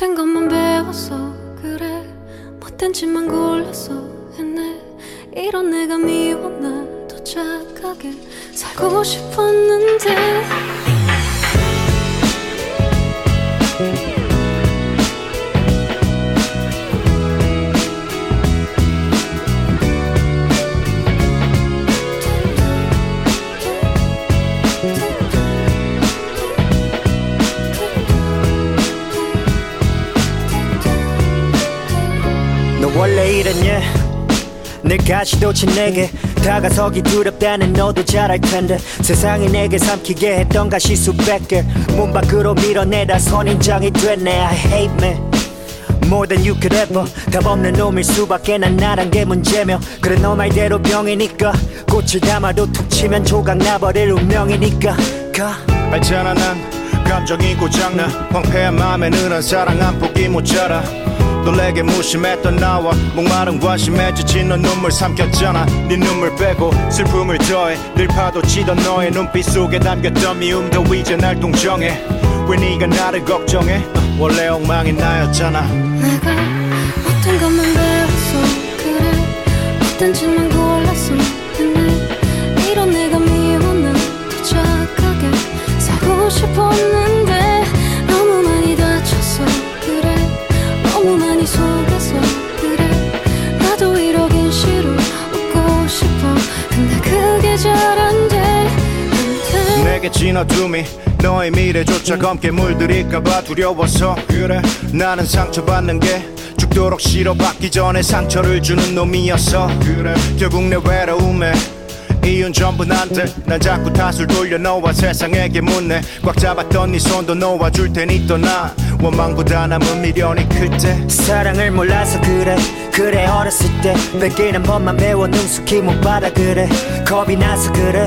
못된 것만 배웠어. 그래 못된 짓만 골라서 했네. 이런 내가 미워 나도 착하게 살고 싶었는데 너 원래 이랬냐 내가지도 친 내게. 다가서기 두렵다는 너도 잘 알 텐데. 세상이 내게 삼키게 했던 가시 수백 개문 밖으로 밀어내다 선인장이 됐네. I hate me. More than you could ever. 답 없는 놈일 수밖에. 난 나란 게 문제며. 그래 너 말대로 병이니까. 꽃을 담아도 툭 치면 조각 나버릴 운명이니까. 가. 알잖아 난 감정이 고장나. 황폐한 마음에 늘은 사랑 한 폭이 모자라 놀래게 무심했던 나와 목마른 관심에 지친 넌 눈물 삼켰잖아. 네 눈물 빼고 슬픔을 더해 늘 파도치던 너의 눈빛 속에 담겼던 미움도 이제 날 동정해. 왜 네가 나를 걱정해? 어, 원래 엉망인 나였잖아. 내가 못된 것만 배웠어 그래. 못된 짓만 골랐어 했네 이런 내가 미워 나도 착하게 살고 싶었는 내게 진어둠이 너의 미래조차 검게 물들일까봐 두려워서. 그래 나는 상처받는 게 죽도록 싫어 받기 전에 상처를 주는 놈이었어 그래 결국 내 외로움에 이유는 전부 난데 난 자꾸 탓을 돌려 너와 세상에게 묻네. 꽉 잡았던 네 손도 놓아줄 테니 떠나 원망보다 남은 미련이 클때. 사랑을 몰라서 그래 그래 어렸을 때. 뺏기는 법만 배워 능숙히 못 받아 그래 겁이 나서 그래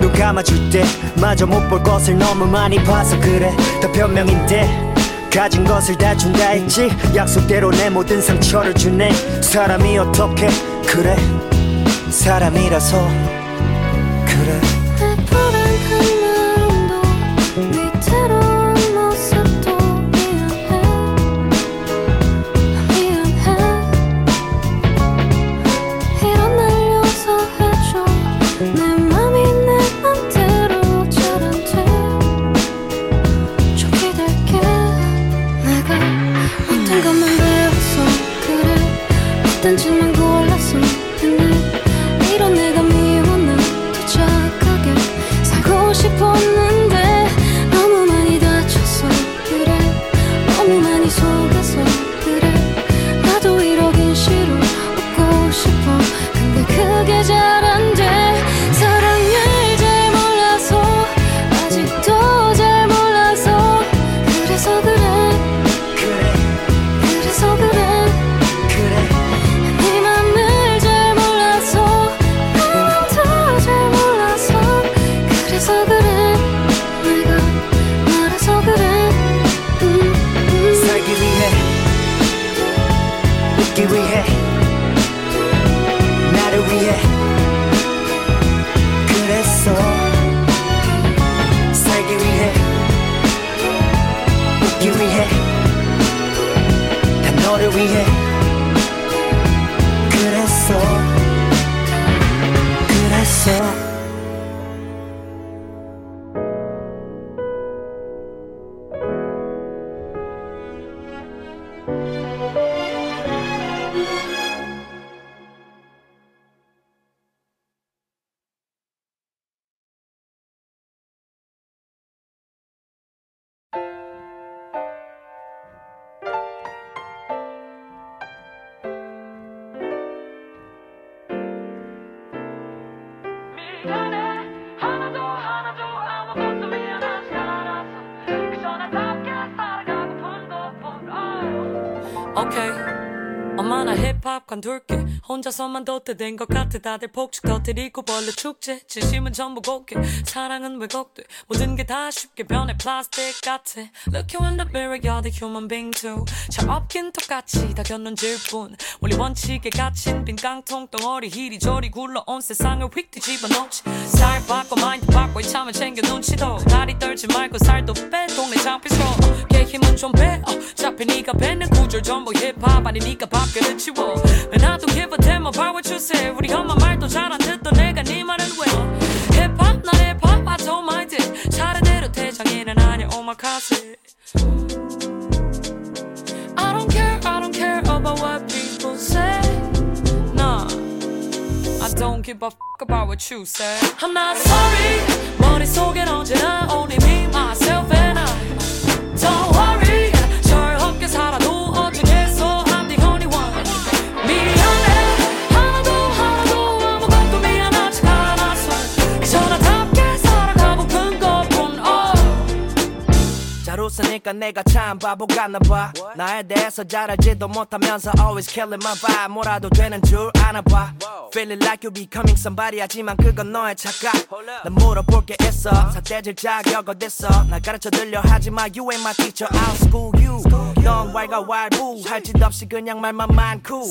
눈 감아줄 때. 마저 못 볼 것을 너무 많이 봐서 그래. 다 변명인데 가진 것을 다 준다 했지. 약속대로 내 모든 상처를 주네. 사람이 어떻게 그래? 사람이라서 힙합 관둘게 혼자서만 도태된 것 같아. 다들 폭죽 터뜨리고 벌려 축제. 진심은 전부 곱게 사랑은 왜곡돼. 모든 게 다 쉽게 변해. 플라스틱 같아. Look you in the mirror you're the human being too. 잘 없긴 똑같이 다 곁눈질 뿐 원리 원칙에 갇힌 빈 깡통 덩어리. 이리저리 굴러온 세상을 휙 뒤집어 놓지. 살 바꿔 마인드 바꿔 이참에 챙겨 눈치도. 다리 떨지 말고 살도 빼. 동네 장피소. 너에게 힘은 좀 빼. 어차피 네가 뱉는 구절 전부 힙합 아니니까 밥그릇 치워. And give a what you say 우리 엄마 말도 잘 안 듣던 내가 네 말은 왜 힙합 난 힙합 I don't mind it 차례대로 대장에는 아니야 오마카세 I don't care I don't care about what people say I don't give a fuck about what you say I'm not sorry 머릿속엔 언제나 only me myself and I Don't worry 웃으니까 내가 참 바보 같나봐 나에 대해서 잘 알지도 못하면서 always killing my vibe 뭐라도 되는 줄 아나봐 Feeling like you becoming somebody 하지만 그건 너의 착각 난 물어볼 게 있어 사대질 자격 어딨어 날 가르쳐 들려 하지마 You ain't my teacher I'll school you 넌 왈가왈부 할 짓 없이 그냥 말만 많고.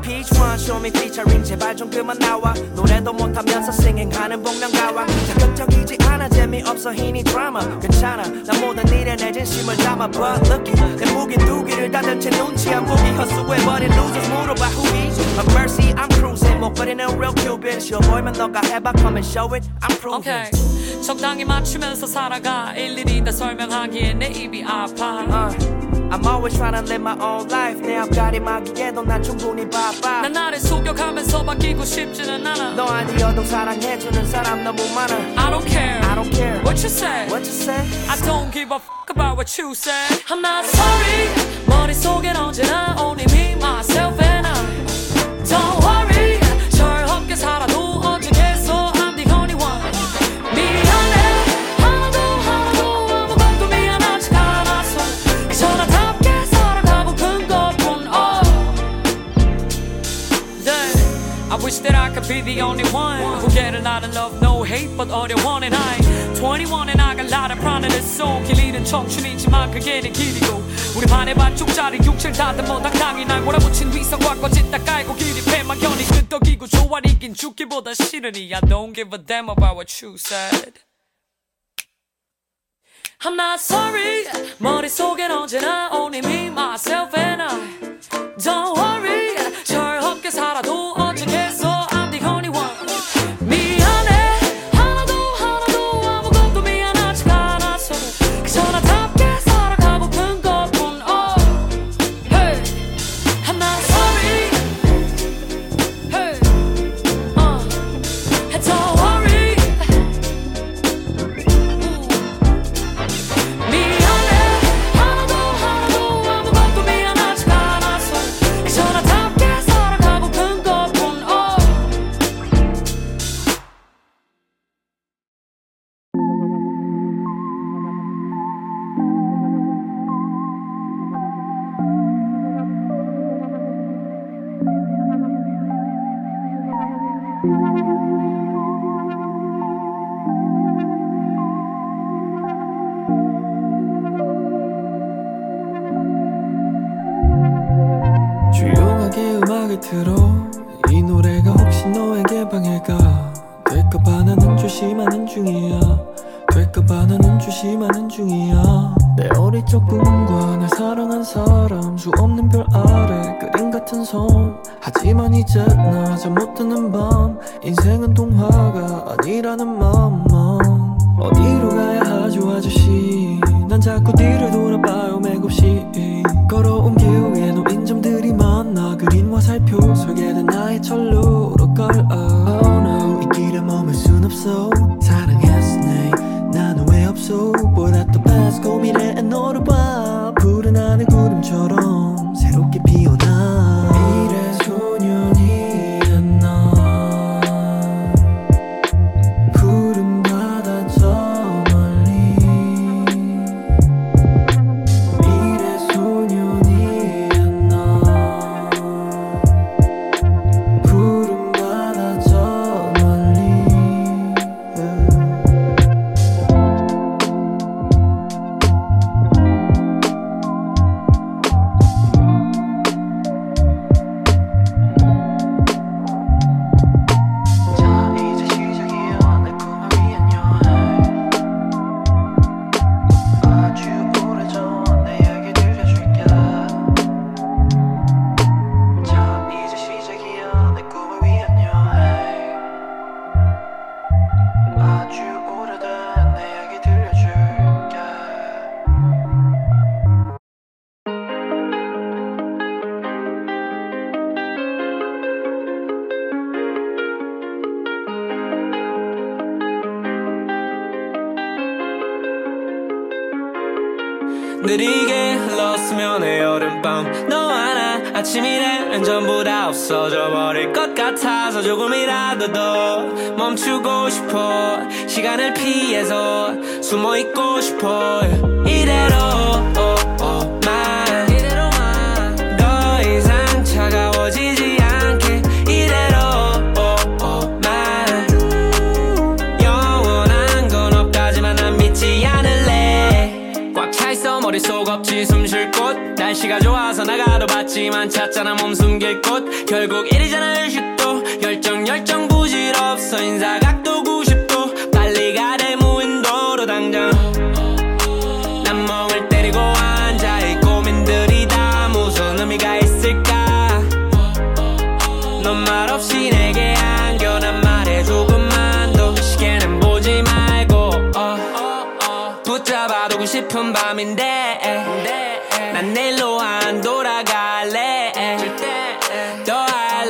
Peach one show me featuring. 제발 좀 그만 나와. 노래도 못하면서 singing 하는 복면가와. 자극적이지 않아 재미없어 희니 드라마 괜찮아 난 모든 일에 내 진심을 담아 But looky 내 무기 두기를 다들 제 눈치 안 보기. 헛수해버린 losers 물어봐 후기 But mercy I'm cruising. 목걸이는 real cupid. 쉬워 보이면 너가 해봐 come and show it I'm proving. 오케이 적당히 맞추면서 살아가. 일일이 다 설명하기에 내 입이 아파. Uh, I'm always trying to live my own life 내 앞가림하기에도 난 충분히 바빠 난 나를 속여가면서 바뀌고 싶지는 않아 너 아니어도 사랑해주는 사람 너무 많아 I don't care I don't care what you say What you say? I don't give a fuck about what you say I'm not sorry 머릿속엔 언제나 only lot of love, no hate, but 어려워 and I 21 and I got a lot of pride in this soul 길 잃은 청춘이지만 그게 내 길이고 우리 반의 반쪽짜리 육체를 다듬어 당당히 날 몰아붙인 위성과 꺼진 다 깔고 길이 패막연히 끄떡이고 조아리긴 죽기보다 싫으니 I don't give a damn about what you said I'm not sorry 머릿속엔 언제나 only me myself and I Don't worry 철없게 살아도 같아서 조금이라도 더 멈추고 싶어. 시간을 피해서 숨어 있고 싶어. 이대로 oh, oh, 만. 더 이상 차가워지지 않게. 이대로 oh, 만. 영원한 건 없다지만 난 믿지 않을래. 꽉 차 있어 머릿속 없지 숨 쉴 곳. 날씨가 좋아서 나가도 봤지만 찾잖아 몸 숨길 곳. 결국 이리잖아 일식 도 열정 열정 부질없어 인사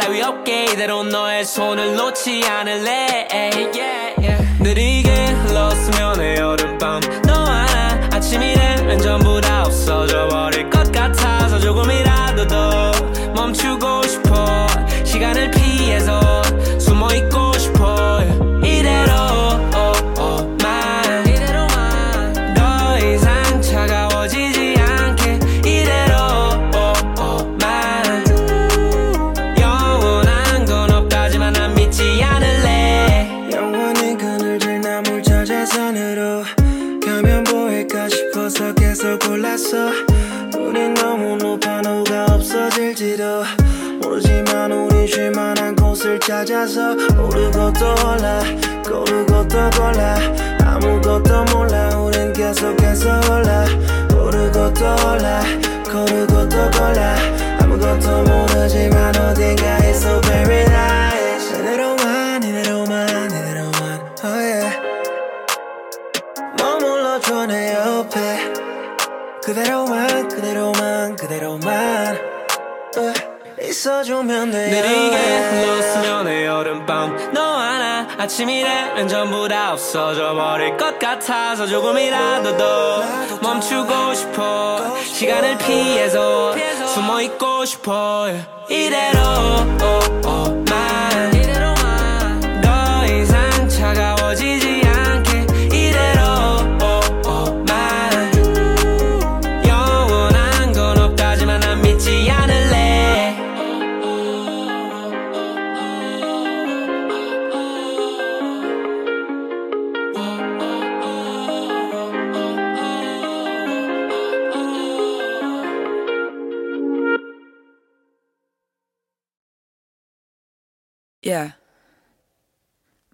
나위 없게 이대로 너의 손을 놓지 않을래. 느리게 흘렀으면 해 여름밤. 너와 나 아침이 되면 전부 골라 아무것도 몰라. 우린 계속해서 올라. 오르고 또 올라 고르고 또 골라. 아무것도 모르지만 어딘가에서 paradise 이대로만 이대로만 이대로만 oh yeah. 머물러줘 내 옆에. 그대로만 그대로만 그대로만. uh, 있어주면 돼 느리게 나 아침이 되면 전부 다 없어져 버릴 것 같아서 조금이라도 더 멈추고 싶어. 시간을 피해서 숨어 있고 싶어. 이대로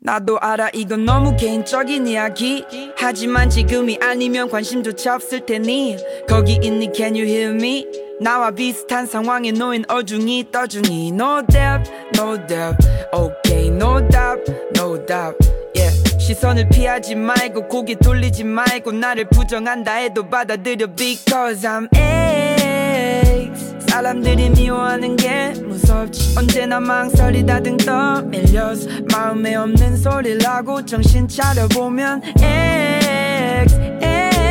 나도 알아 이건 너무 개인적인 이야기. 하지만 지금이 아니면 관심조차 없을 테니. 거기 있니? Can you hear me? 나와 비슷한 상황에 놓인 어중이 떠중이. No doubt no doubt. Okay no doubt no doubt. Yeah. 시선을 피하지 말고 고개 돌리지 말고 나를 부정한다 해도 받아들여 because I'm X 사람들이 미워하는 게 무섭지. 언제나 망설이다 등 떠밀려서 마음에 없는 소리를 하고 정신 차려보면 X X.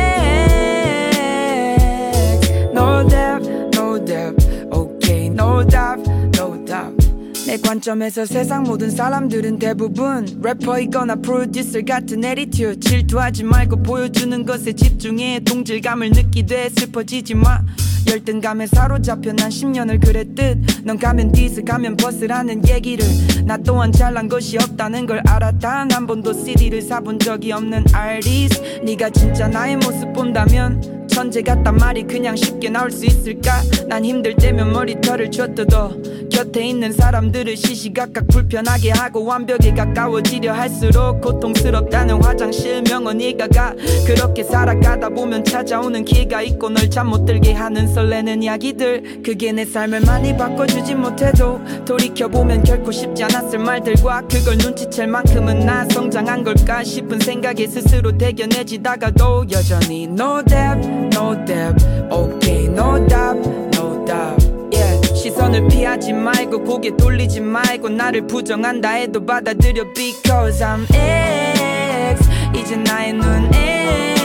No doubt no doubt. Okay no doubt no doubt. 내 관점에서 세상 모든 사람들은 대부분 래퍼이거나 프로듀서 같은 attitude 질투하지 말고 보여주는 것에 집중해. 동질감을 느끼되 슬퍼지지 마 열등감에 사로잡혀. 난 10년을 그랬듯. 넌 가면 디스 가면 버스라는 얘기를. 나 또한 잘난 것이 없다는 걸 단 한 번도 CD를 사본 적이 없는 artist 네가 진짜 나의 모습 본다면 천재 같단 말이 그냥 쉽게 나올 수 있을까? 난 힘들 때면 머리털을 쥐어뜯어 곁에 있는 사람들을 시시각각 불편하게 하고 완벽에 가까워지려 할수록 고통스럽다는 화장실 명언 이가 가 그렇게 살아가다 보면 찾아오는 기회가 있고 널 잠 못 들게 하는 설레는 이야기들 그게 내 삶을 많이 바꿔주지 못해도 돌이켜보면 결코 쉽지 않았을 말들과 그걸 눈치챌 만큼은 나 성장한 걸까 싶은 생각에 스스로 대견해지다가도 여전히 no no doubt okay no doubt no doubt yeah 시선을 피하지 말고 고개 돌리지 말고 나를 부정한다 해도 받아들여 because I'm X 이제 나의 나의 척들을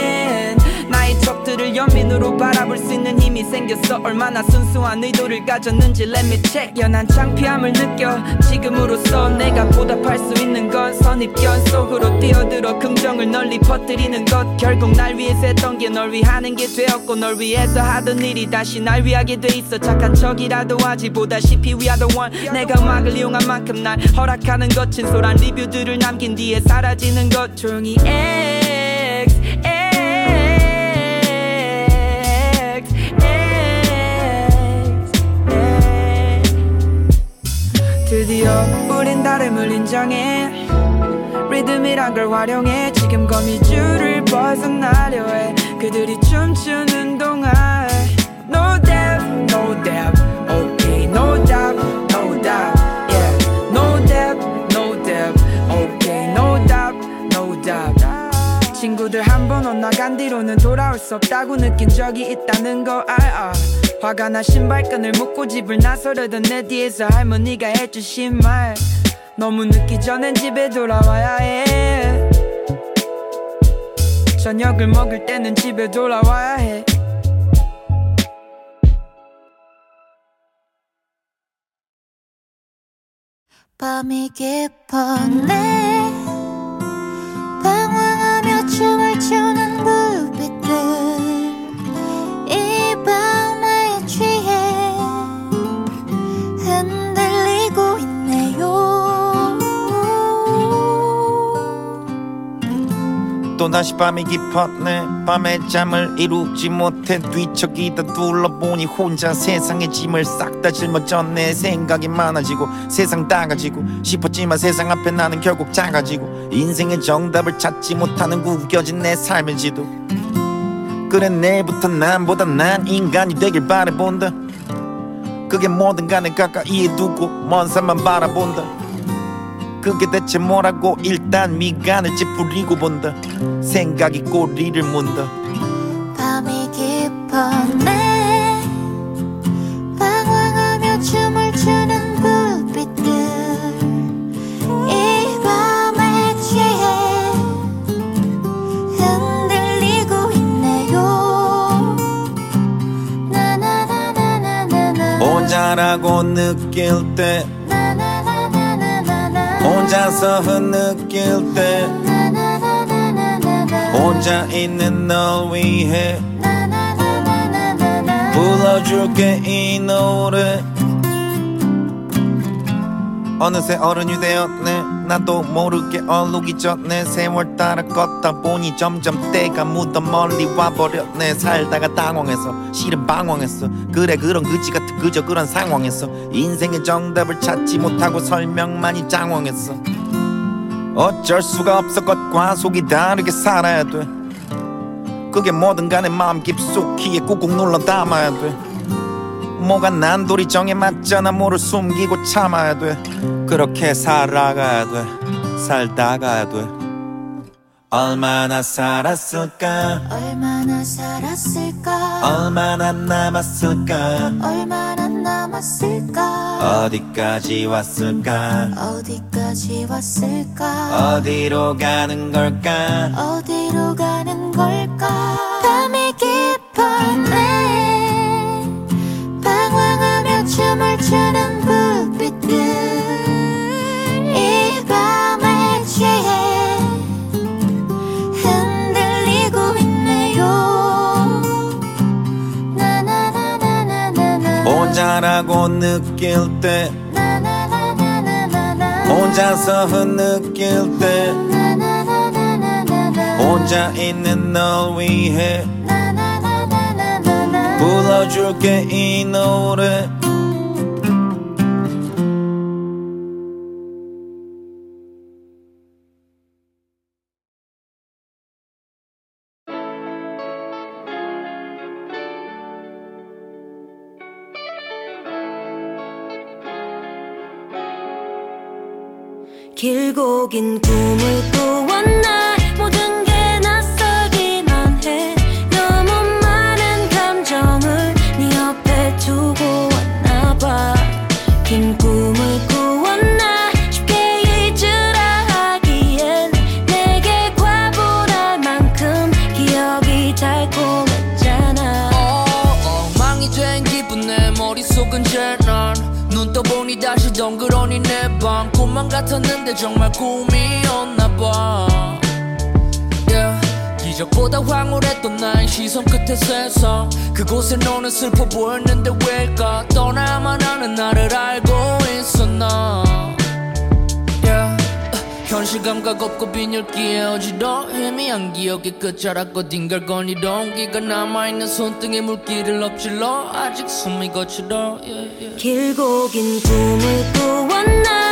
연민으로 바라 생겼어. 얼마나 순수한 의도를 가졌는지 let me check. 연한 창피함을 느껴. 지금으로서 내가 보답할 수 있는 건 선입견 속으로 뛰어들어 긍정을 널리 퍼뜨리는 것. 결국 날 위해서 했던 게 널 위하는 게 되었고 널 위해서 하던 일이 다시 날 위하게 돼 있어. 착한 척이라도 하지 보다시피 we are the one. 내가 음악을 이용한 만큼 날 허락하는 것 진솔한 리뷰들을 남긴 뒤에 사라지는 것. 조용히 X 드디어 우린 다름을 인정해. 리듬이란 걸 활용해 지금 거미줄을 벗어나려 해. 그들이 춤추는 없다고 느낀 적이 있다는 거 알아 화가 나 신발끈을 묶고 집을 나서려던 내 뒤에서 할머니가 해주신 말. 너무 늦기 전엔 집에 돌아와야 해. 저녁을 먹을 때는 집에 돌아와야 해. 밤이 깊었네 또다시 밤이 깊었네. 밤에 잠을 이루지 못해 뒤척이다 둘러보니 혼자 세상의 짐을 싹 다 짊어졌네. 생각이 많아지고 세상 다가지고 싶었지만 세상 앞에 나는 결국 작아지고 인생의 정답을 찾지 못하는 구겨진 내 삶의 지도. 그래 내일부터 남보다 난 인간이 되길 바라본다. 그게 뭐든 간에 가까이에 두고 먼 산만 바라본다. 그게 대체 뭐라고 일단 미간을 찌푸리고 본다 생각이 꼬리를 문다. 밤이 깊었네. 방황하며 춤을 추는 불빛들. 이 밤에 취해 흔들리고 있네요. 나나나나나나나. 혼자라고 느낄 때. 혼자서 흐느낄 때 혼자 있는 널 위해 불러줄게 이 노래. 어느새 어른이 되었네. 나도 모르게 얼룩이 졌네. 세월 따라 걷다 보니 점점 때가 묻어 멀리 와버렸네. 살다가 당황해서 실은 방황했어. 그래 그런 그지 같은 그저 그런 상황에서 인생의 정답을 찾지 못하고 설명만이 장황했어 어쩔 수가 없어 겉과 속이 다르게 살아야 돼. 그게 뭐든 간에 마음 깊숙이에 꾹꾹 눌러 담아야 돼. 뭐가 난돌이 정에 맞잖아 뭐를 숨기고 참아야 돼. 그렇게 살아가야 돼. 살다가야 돼. 얼마나 살았을까? 얼마나 살았을까? 얼마나 남았을까? 얼마나 남았을까? 어디까지 왔을까? 어디까지 왔을까? 어디로 가는 걸까? 어디로 가는 걸까 혼자라고 느낄 때 혼자서 흐느낄 때 혼자 있는 널 위해 불러줄게 이 노래 길고 긴 꿈을 꾸었나 꿈만 같았는데 정말 꿈이었나 봐 yeah. 기적보다 황홀했던 나의 시선 끝에 세상 그곳에 너는 슬퍼 보였는데 왜일까 떠나야만 하는 나를 알고 있었나. 현실 감각 없고 빈혈기에 어지러 희미한 기억의 끝자락 어딘 걸 거니던 기가 남아있는 손등에 물기를 엎질러 아직 숨이 거칠어 yeah, yeah. 길고 긴 꿈을 꾸었나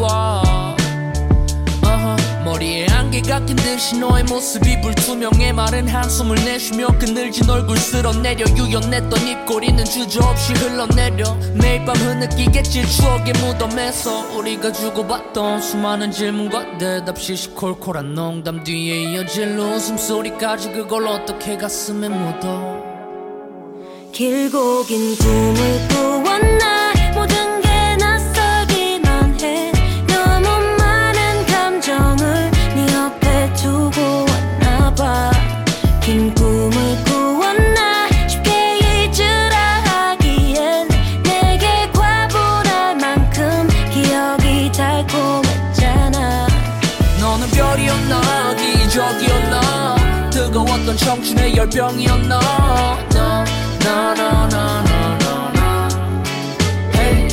봐. 머리에 안개가 낀 듯이 너의 모습이 불투명해. 마른 한숨을 내쉬며 그늘진 얼굴 쓸어내려. 유연했던 입꼬리는 주저없이 흘러내려. 매일 밤 흐느끼겠지 추억의 무덤에서. 우리가 주고받던 수많은 질문과 대답 시시콜콜한 농담 뒤에 이어질 웃음소리까지 그걸 어떻게 가슴에 묻어. 길고 긴 꿈을 꾸었나 뜨거웠던 청춘의 열병이었나? 나나나나나나. Hey.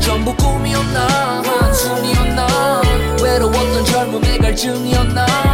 전부 꿈이었나? 한숨이었나? 외로웠던 젊음의 갈증이었나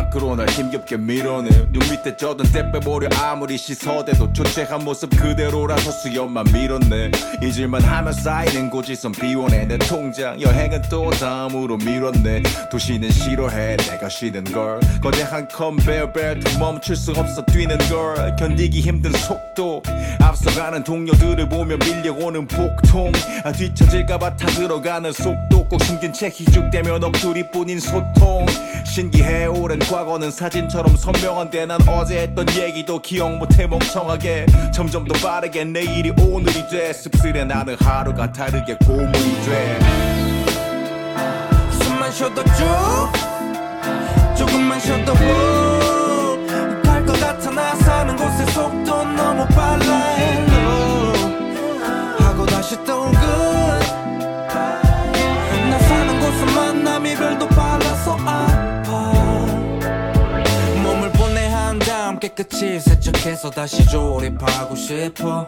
밖으로 날 힘겹게 밀어내. 눈 밑에 젖은 때 빼보려. 아무리 씻어대도 초췌한 모습 그대로라서 수염만 밀었네. 잊을만 하면 쌓이는 고지선 비워내. 내 통장 여행은 또 다음으로 미뤘네. 도시는 싫어해. 내가 쉬는 걸. 거대한 컨베어 벨트 멈출 수 없어 뛰는 걸. 견디기 힘든 속도. 앞서가는 동료들을 보며 밀려오는 폭통. 아, 뒤처질까봐 타들어가는 속도 꼭 숨긴 채 희죽되면 넋두리뿐인 소통. 신기해 오랜 과거는 사진처럼 선명한데 난 어제 했던 얘기도 기억 못해 멍청하게. 점점 더 빠르게 내일이 오늘이 돼. 씁쓸해 나는 하루가 다르게 고물이 돼. 숨만 쉬어도 쭉 조금만 쉬어도 훅갈것 같아 나 사는 곳의 속도 너무 빨라 깨끗이 세척해서 다시 조립하고 싶어.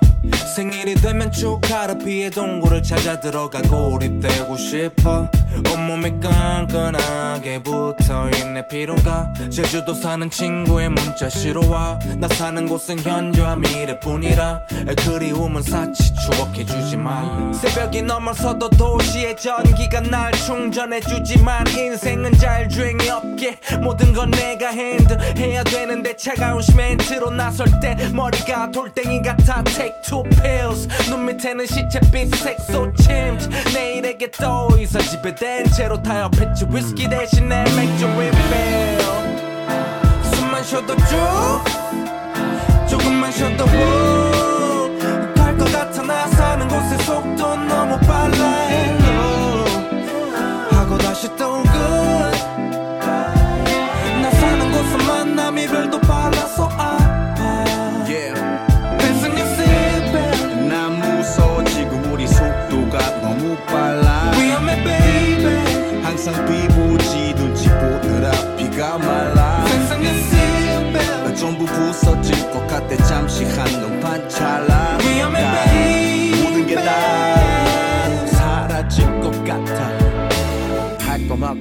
생일이 되면 축하를 피해 동굴을 찾아 들어가 고립되고 싶어. 온몸이 끈끈하게 붙어있네. 피로가 제주도 사는 친구의 문자 싫어와. 나 사는 곳은 현재와 미래뿐이라. 그리움은 사치 추억해주지 말라 새벽이 넘어서도 도시의 전기가 날 충전해주지만 인생은 잘 주행이 없게 모든 건 내가 핸들해야 되는데 차가운 시멘트로 나설 때 머리가 돌덩이 같아. Take two pills. 눈 밑에는 시체빛 색소 침트 내일에게 또 이사 집에 된 채로 타협했지 위스키 대신에 맥주 리필 숨만 쉬어도 쭉. 조금만 쉬어도 훅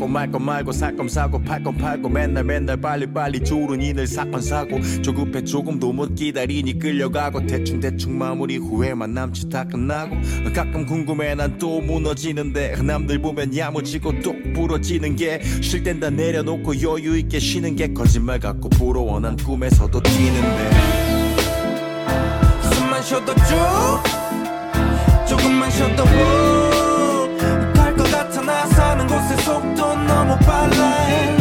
갖고 말거 말고 살건 사고 팔건 팔고 맨날 맨날 빨리 빨리 주르니 늘 사건 사고. 조급해 조금도 못 기다리니 끌려가고. 대충 대충 마무리 후회만 남지 다 끝나고. 가끔 궁금해 난 또 무너지는데. 남들 보면 야무지고 또 부러지는 게. 쉴 땐 다 내려놓고 여유 있게 쉬는 게 거짓말 같고 부러워 난 꿈에서도 뛰는데. 숨만 쉬어도 쭉 조금만 쉬어도 갈 속도 너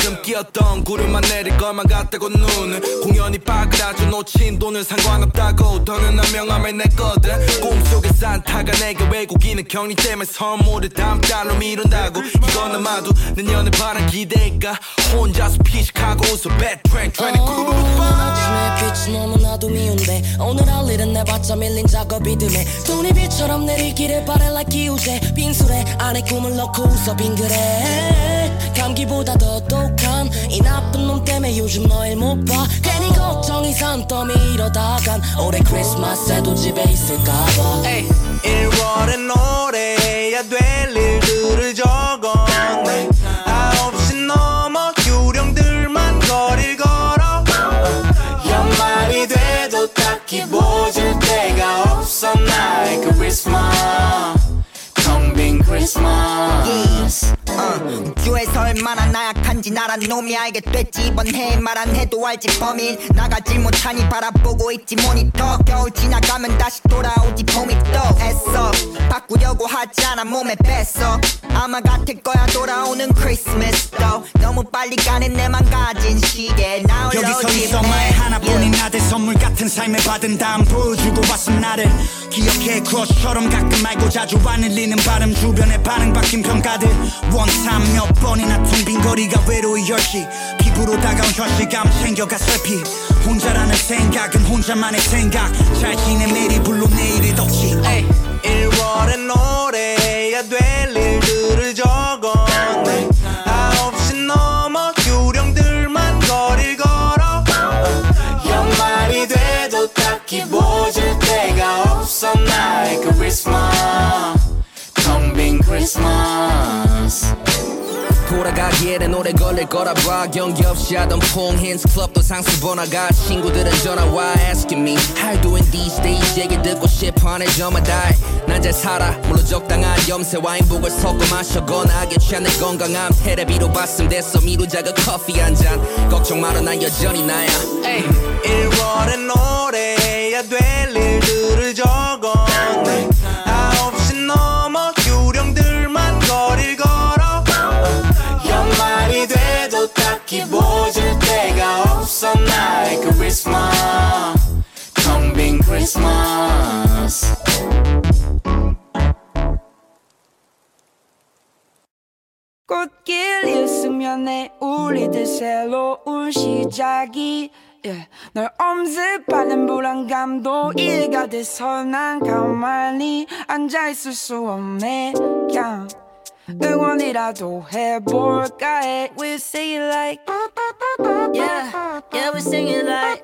끼었던 구름만 내릴 것만 같다고 눈은 공연이 빠그라져 놓친 돈은 상관없다고 더는 난 명함을 냈거든. 꿈속의 산타가 내게 외국인은 격리 때문에 선물을 다음 달로 미룬다고. 이건 아마도 내년에 바란 기대가 혼자서 피식하고 웃어. Bad train 29 아침에 빛이 너무나도 미운데 오늘 할 일은 내봤자 밀린 작업이 듬해 돈이 비처럼 내리기를 바래 like 기우제 빈술에 안에 꿈을 넣고 웃어. 빙그레. 감기보다 더 독한 이 나쁜 놈 때문에 요즘 너일 못봐. 괜히 걱정이 산더미 이러다간 올해 크리스마스에도 집에 있을까봐. 1월엔 노래야 될 일들을 적어내 9시 넘어 유령들만 거릴 걸어. 연말이 돼도 딱히 보질 데가 없어. 나의 그 크리스마스 텅빈 크리스마스 교에서 얼마나 나약한지 나란 놈이 알게 됐지. 이번 해에 말안 해도 알지 범인. 나가지 못하니 바라보고 있지 모니터. 겨울 지나가면 다시 돌아오지 봄이 또 애써. 바꾸려고 하지 않아 몸에 뺐어. 아마 같을 거야 돌아오는 크리스마스도. 너무 빨리 가는 내만 가진 시계. 나 여기서 있어 말 하나뿐인 나들 선물 같은 삶을 받은 다음 보여주고 왔음 나를. 기억해 크러쉬처럼 가끔 말고 자주 안 흘리는 발음 주변에 반응 바뀐 평가들. 원 삼몇 번이나 텅 빈 거리가 외로이 열시. 피부로 다가온 현실감 챙겨가 슬피. 혼자라는 생각은 혼자만의 생각. 잘 지내 매일이 물론 내일이 덥지 1월엔 노래야 될 일들을 적어내 9시 넘어 유령들만 거릴 걸어. 연말이 돼도 딱히 보질 데가 없어. 나의 그 크리스마스 크리스마스 돌아가기에는 오래 걸릴 거라 봐. 경기 없이 하던 퐁 힌스 클럽도 상수 번화가 친구들은 전화와 asking me How you doing these days? 얘기 듣고 싶어 하네 저마다. 난잘 살아. 물론 적당한 염세와 행복을 섞어 마셔 건하게 취한 내 건강함. 테레비로 봤음 됐어. 미루자가 커피 한잔. 걱정 마라 난 여전히 나야. 1월엔 노래야 될 일들을 적어내 꽃길 있으면 내 우리들 새로운 시작이 yeah. 널 엄습하는 불안감도 일가 돼서 난 가만히 앉아있을 수 없네. 그냥 응원이라도 해볼까? 해 We sing it like. Yeah, yeah we sing it like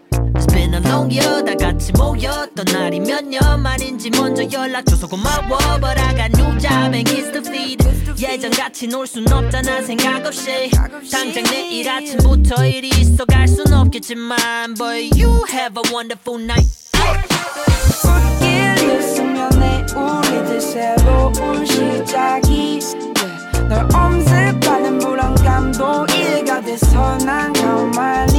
It's been a long year 다 같이 모였던 날이 몇 년 만인지 먼저 연락 줘서 고마워. But I got new job and kids to feed. 예전같이 놀 순 없잖아 생각 없이. 당장 내일 아침부터 일이 있어 갈 순 없겠지만 But you have a wonderful night. 꽃길 있으면 우리들 새로운 시작이. 널 엄습하는 불안감도 일가 돼서 난 가만히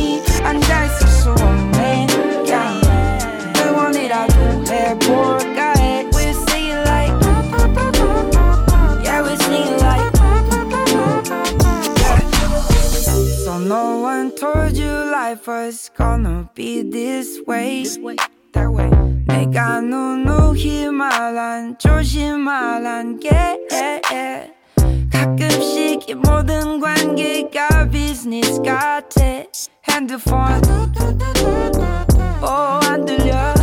응원이라도 해볼까 해 We sing it like Yeah we sing it like yeah. So no one told you life was gonna be this way That way 내가 누누이 말한 조심하란 게 가끔씩 이 모든 관계가 비즈니스 같아 핸드폰 오안 들려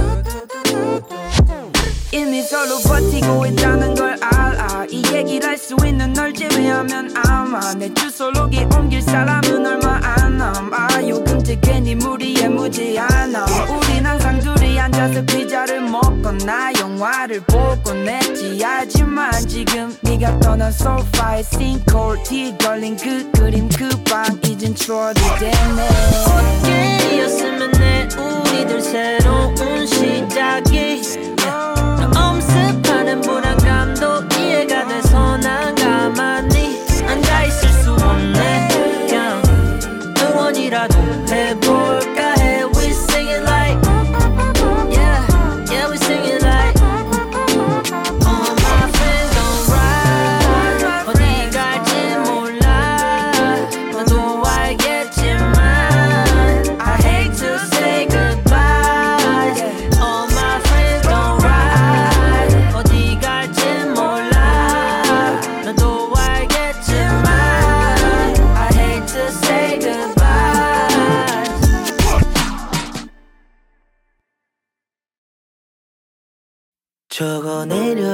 이미 서로 버티고 있다는 걸 알아. 이 얘기를 할 수 있는 널 제외하면 아마 내 주소록에 옮길 사람은 얼마 안 남아. 요금제 괜히 무리에 무지 않아 우린 항상 둘이 앉아서 피자를 먹거나 영화를 보곤 했지 하지만 지금 네가 떠난 소파에 싱크홀 뒤 걸린 그 그림 그방 이젠 추억이 됐네. 꽃길이었으면 내 우리들 새로운 시작이. 너 엄습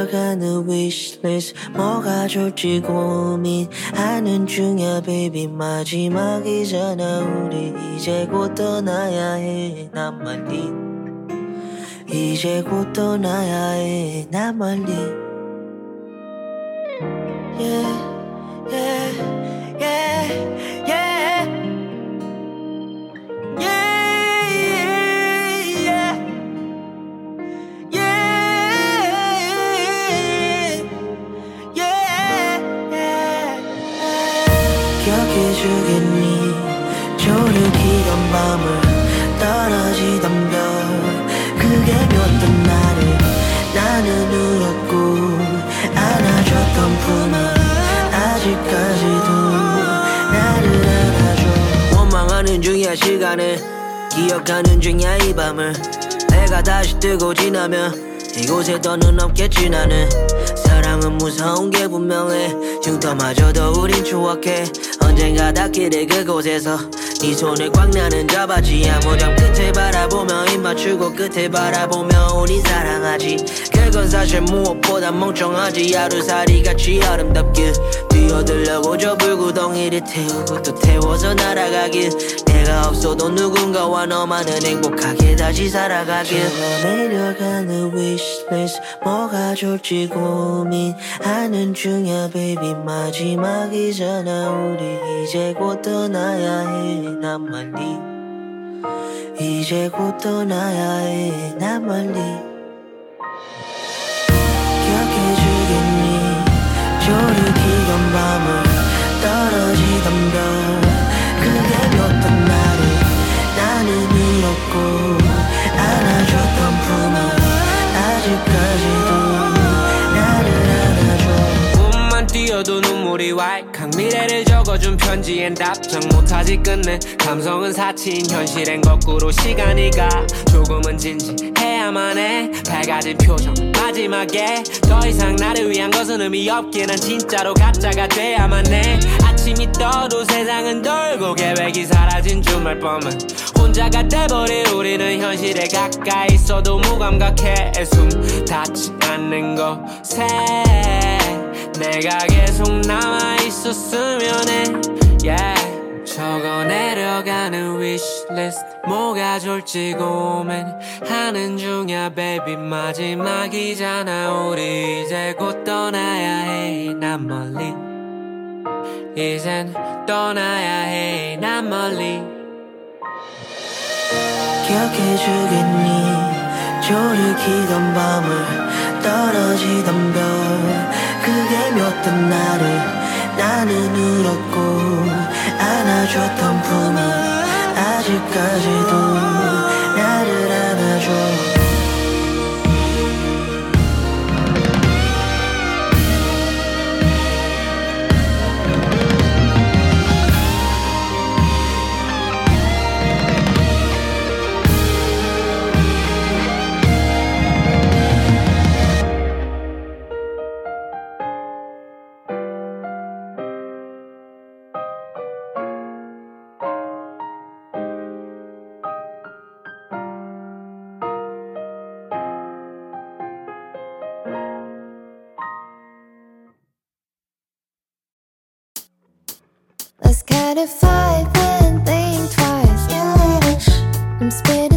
내려가는 wishlist. 뭐가 좋지 고민하는 중이야 baby. 마지막이잖아 우리 이제 곧 떠나야 해난 멀리. 이제 곧 떠나야 해난 멀리. Yeah, yeah, yeah, yeah. 밤을 떨어지던 별 그게 몇 날을 나는 울었고 안아줬던 품은 아직까지도 나를 안아줘. 원망하는 중이야 시간을. 기억하는 중이야 이 밤을. 해가 다시 뜨고 지나면 이곳에 더는 없겠지 나는 사랑은 무서운 게 분명해. 흉터마저도 우린 추억해. 언젠가 닿기를 그곳에서 네 손을 꽉 나는 잡았지 아무장 끝을 바라보며 입 맞추고 끝을 바라보며 우린 사랑하지. 그건 사실 무엇보다 멍청하지. 하루살이 같이 아름답게 뛰어들려고 저 불구덩이를 태우고 또 태워서 날아가길 내가 없어도 누군가와 너만은 행복하게 다시 살아가길. 내려가는 wishlist 뭐가 좋지 고민하는 중이야 baby. 마지막이잖아. 우리 이제 곧 떠나야 해난 멀리. 이제 곧 떠나야 해난 멀리. 기억해주겠니? 조르기던 밤을 떨어지던 별 안아줬던 품은 아직까지도 나를 안아줘. 꿈만 뛰어도 눈물이 왈칵 미래를 적어준 편지엔 답장 못하지 끝내. 감성은 사치인 현실엔 거꾸로 시간이 가. 조금은 진지해야만 해. 밝아진 표정 마지막에 더 이상 나를 위한 것은 의미 없게 난 진짜로 가짜가 돼야만 해 아침이 떠 너도 세상은 돌고 계획이 사라진 주말 밤은 혼자가 돼버린 우리는 현실에 가까이 있어도 무감각해. 숨 닿지 않는 곳에 내가 계속 남아있었으면 해 yeah. 적어 내려가는 wishlist 뭐가 좋을지 고민하는 중이야 baby. 마지막이잖아 우리 이제 곧 떠나야 해 난 멀리 이젠 떠나야 해 난 멀리. 기억해주겠니 조르기던 밤을 떨어지던 별. 그게 몇던 나를 나는 울었고 안아줬던 품이 아직까지도 나를 안아줘 Let's get a vibe and think twice. I'm spitting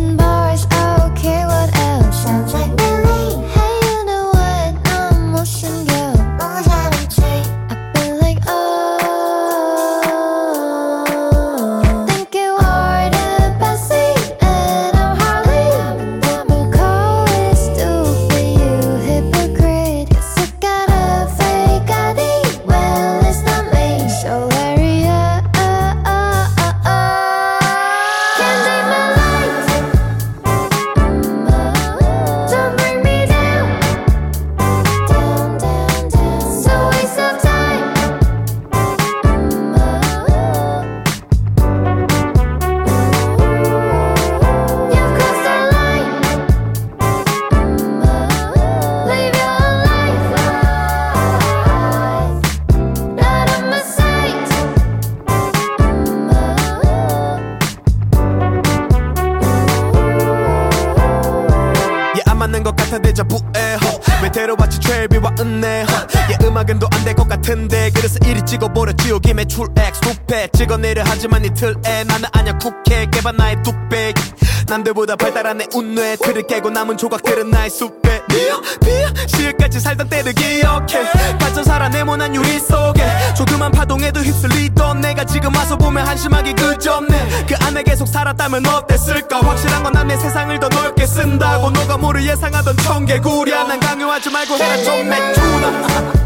남들보다 발달한 내 운뇌 틀을 깨고 남은 조각들은 나의 숲에. 비어 비어 시을까지 살던 때를 기억해. 빠져 살아 네모난 유리 속에. 조그만 파동에도 휩쓸리던 내가 지금 와서 보면 한심하기 그저네. 그 안에 계속 살았다면 어땠을까? 확실한 건 난 내 세상을 더 넓게 쓴다고. 너가 뭐를 예상하던 청개구리야 난 강요하지 말고 해라 좀 매투나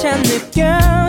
두근거림조차 느껴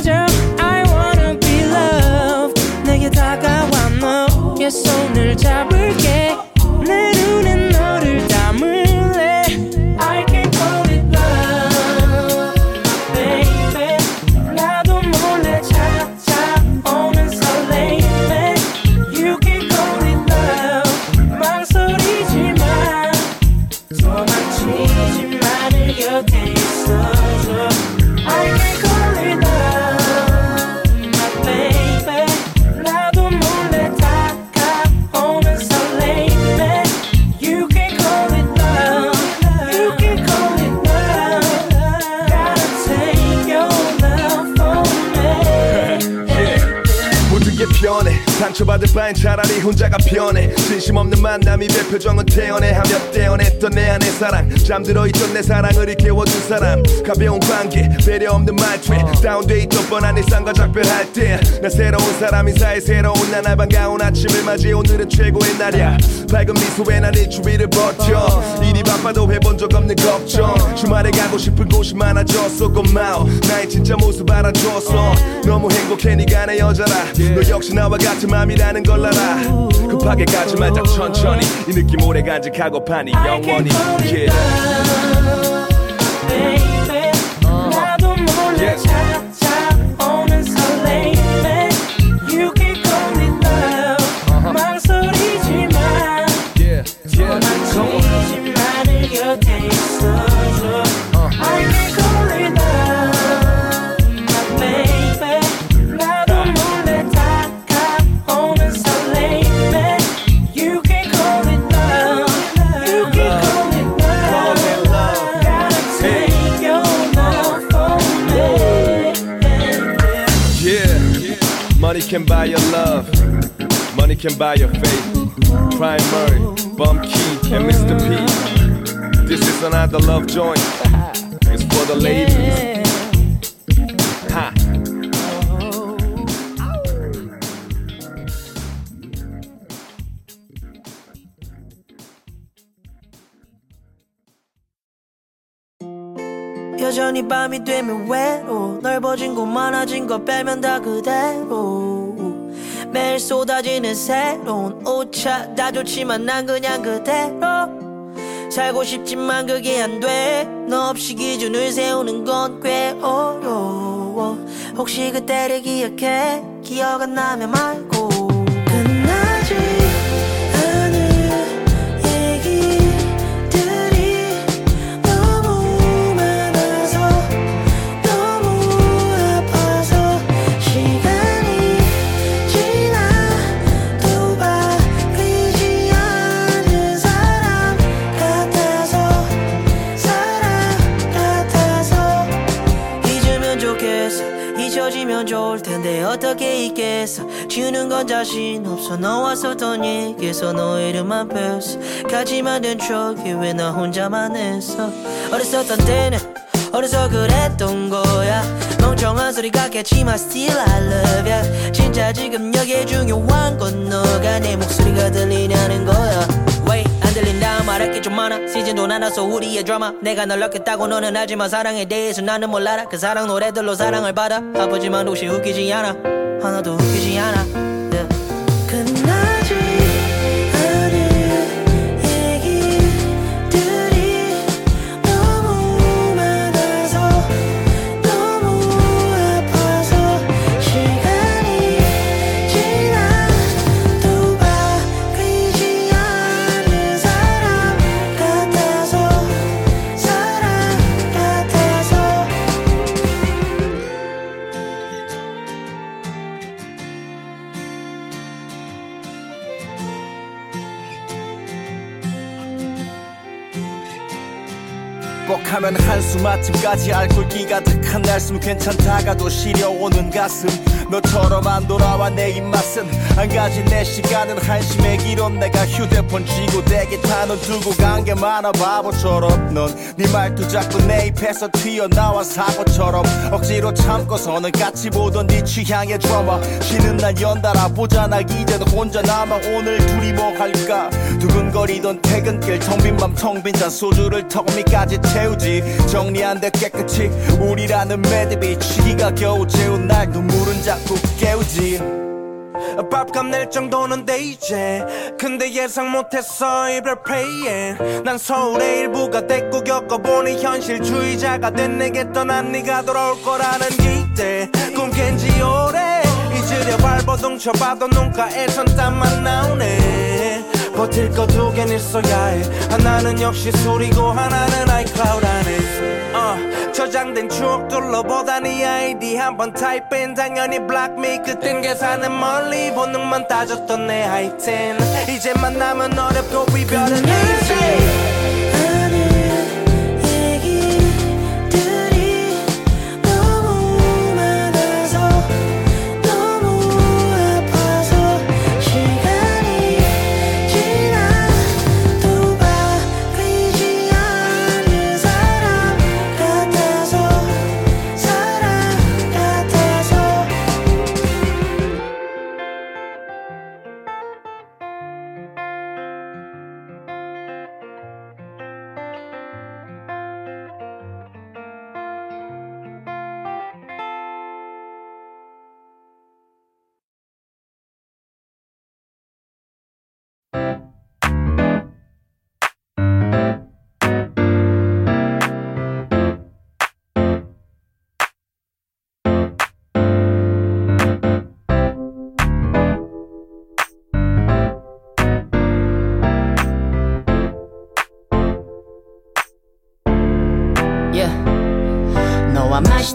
혼자가 편해 진심 없는 만남이 별 표정은 태연해 하며 떼어냈던 내 안의 사랑. 잠들어 있던 내 사랑을 일깨워준 사람. 가벼운 관계 배려 없는 말투에 다운돼 있던 뻔한 일상과 작별할 때 나 새로운 사람 인사에 새로운 나날 반가운 아침을 맞이해 오늘은 최고의 날이야. 밝은 미소에 난 일주일을 버텨. 일이 바빠도 해본 적 없는 걱정. 주말에 가고 싶은 곳이 많아졌어 고마워. 나의 진짜 모습 알아줘서 너무 행복해 네가 내 여자라. 너 역시 나와 같은 맘이라는 걸 알아. 급하게 가지 말자 천천히. 이 느낌 오래 간직하고 파니 영원히 yeah. can buy your faith. Prime Murray, Bum Key, and Mr. P. This is another love joint. It's for the ladies. Ha. 여전히 밤이 되면 외로 넓어진 곳 많아진 것 빼면 다 그대로 매일 쏟아지는 새로운 오차. 다 좋지만 난 그냥 그대로 살고 싶지만 그게 안 돼. 너 없이 기준을 세우는 건 꽤 어려워. 혹시 그때를 기억해? 기억 안 나면 말고 어떻게 잊겠어? 지우는 건 자신 없어. 너와 썼던 얘기에서 너 이름만 뺐어. 가지만 된 척이 왜 나 혼자만 했어? 어렸었던 때는 어려서 그랬던 거야. 멍청한 소리 같겠지만 still I love ya. 진짜 지금 여기에 중요한 건 너가 내 목소리가 들리냐는 거야 Wait 안 들린다. 말할 게 좀 많아. 시즌도 나눠서 우리의 드라마. 내가 널 넣겠다고 너는 알지만 사랑에 대해서 나는 몰라라. 그 사랑 노래들로 사랑을 받아. 아프지만 혹시 웃기지 않아? 하나도 웃기지 않아 뻑하면 한숨 아침까지 알콜기 가득 한 날숨 괜찮다가도 시려오는 가슴. 너처럼 안 돌아와 내 입맛은 한 가지. 내 시간은 한심해 길어 내가 휴대폰 쥐고 대게 타는 두고 간 게 많아. 바보처럼 넌 네 말투 자꾸 내 입에서 튀어나와 사고처럼 억지로 참고서는 같이 보던 네 취향의 드라마 쉬는 날 연달아 보잖아. 이젠 혼자 남아 오늘 둘이 뭐 할까? 두근거리던 퇴근길 텅 빈 맘 텅 빈 잔 소주를 턱 밑까지 채우지. 정리 안돼 깨끗이 우리라 는 매듭이 취기가 겨우 재운 날 눈물은 자꾸 깨우지. 밥값 낼 정도는 돼 이제. 근데 예상 못했어 이별 페이엔 난 서울의 일부가 됐고 겪어보니 현실주의자가 된 내게 떠난 네가 돌아올 거라는 기대. 꿈 깬지 오래. 잊으려 발버둥 쳐봐도 눈가에선 땀만 나오네. 버틸 거 두 갠 있어야 해. 하나는 역시 술이고 하나는 아이클라우드 안에. 어, 저장된 추억들로 보다 네 아이디 한번 type in 당연히 block me 그땐 계산은 멀리 본능만 따졌던 내 하이틴 이제 만나면 어렵고 이별은 easy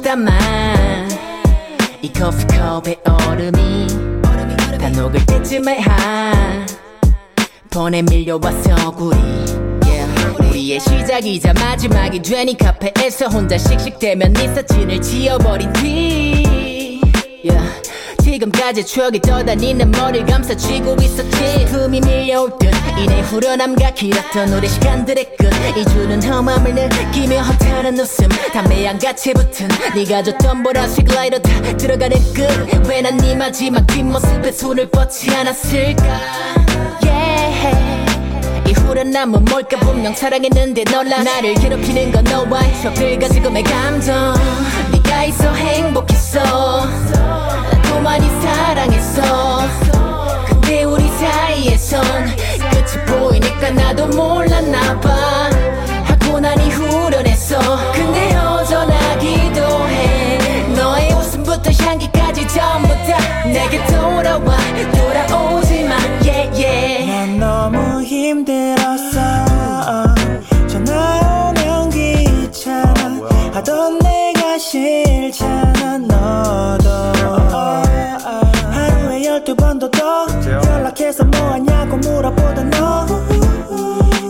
마시다만 이 커피컵의 얼음이 다 녹을 때쯤에 한 번에 밀려와서 구리. 우리의 시작이자 마지막이 되니 카페에서 혼자 씩씩대면 네 사진을 지워버린 뒤 yeah. 지금까지 추억이 떠다니는 머리를 감싸쥐고 있었지 품이 밀려올 듯 이내 후련함과 길었던 우리 시간들의 끝. 이주는 험함을 느끼며 허탈한 웃음. 담배 향같이 붙은 네가 줬던 보라색 라이터 다. 들어가는 끝 왜 난 네 마지막 뒷모습에 손을 뻗지 않았을까? Yeah. 이 후련함은 뭘까 분명 사랑했는데 놀라 나를 괴롭히는 건 너와의 추억들과 지금의 감정. 네가 있어 행복했어. 나도 많이 사랑했어. 근데 우리 사이에선 끝이 보이니까 나도 몰랐나 봐. 하고 나니 후련했어. 근데 여전하기도 해. 너의 웃음부터 향기까지 전부 다 내게 돌아와. 돌아오지마. Yeah yeah. 난 너무 힘들었어. 전화 오면 귀찮아. 하던 내가 싫잖아. 너도 번도 더. 연락해서 뭐하냐고 물어보다 너.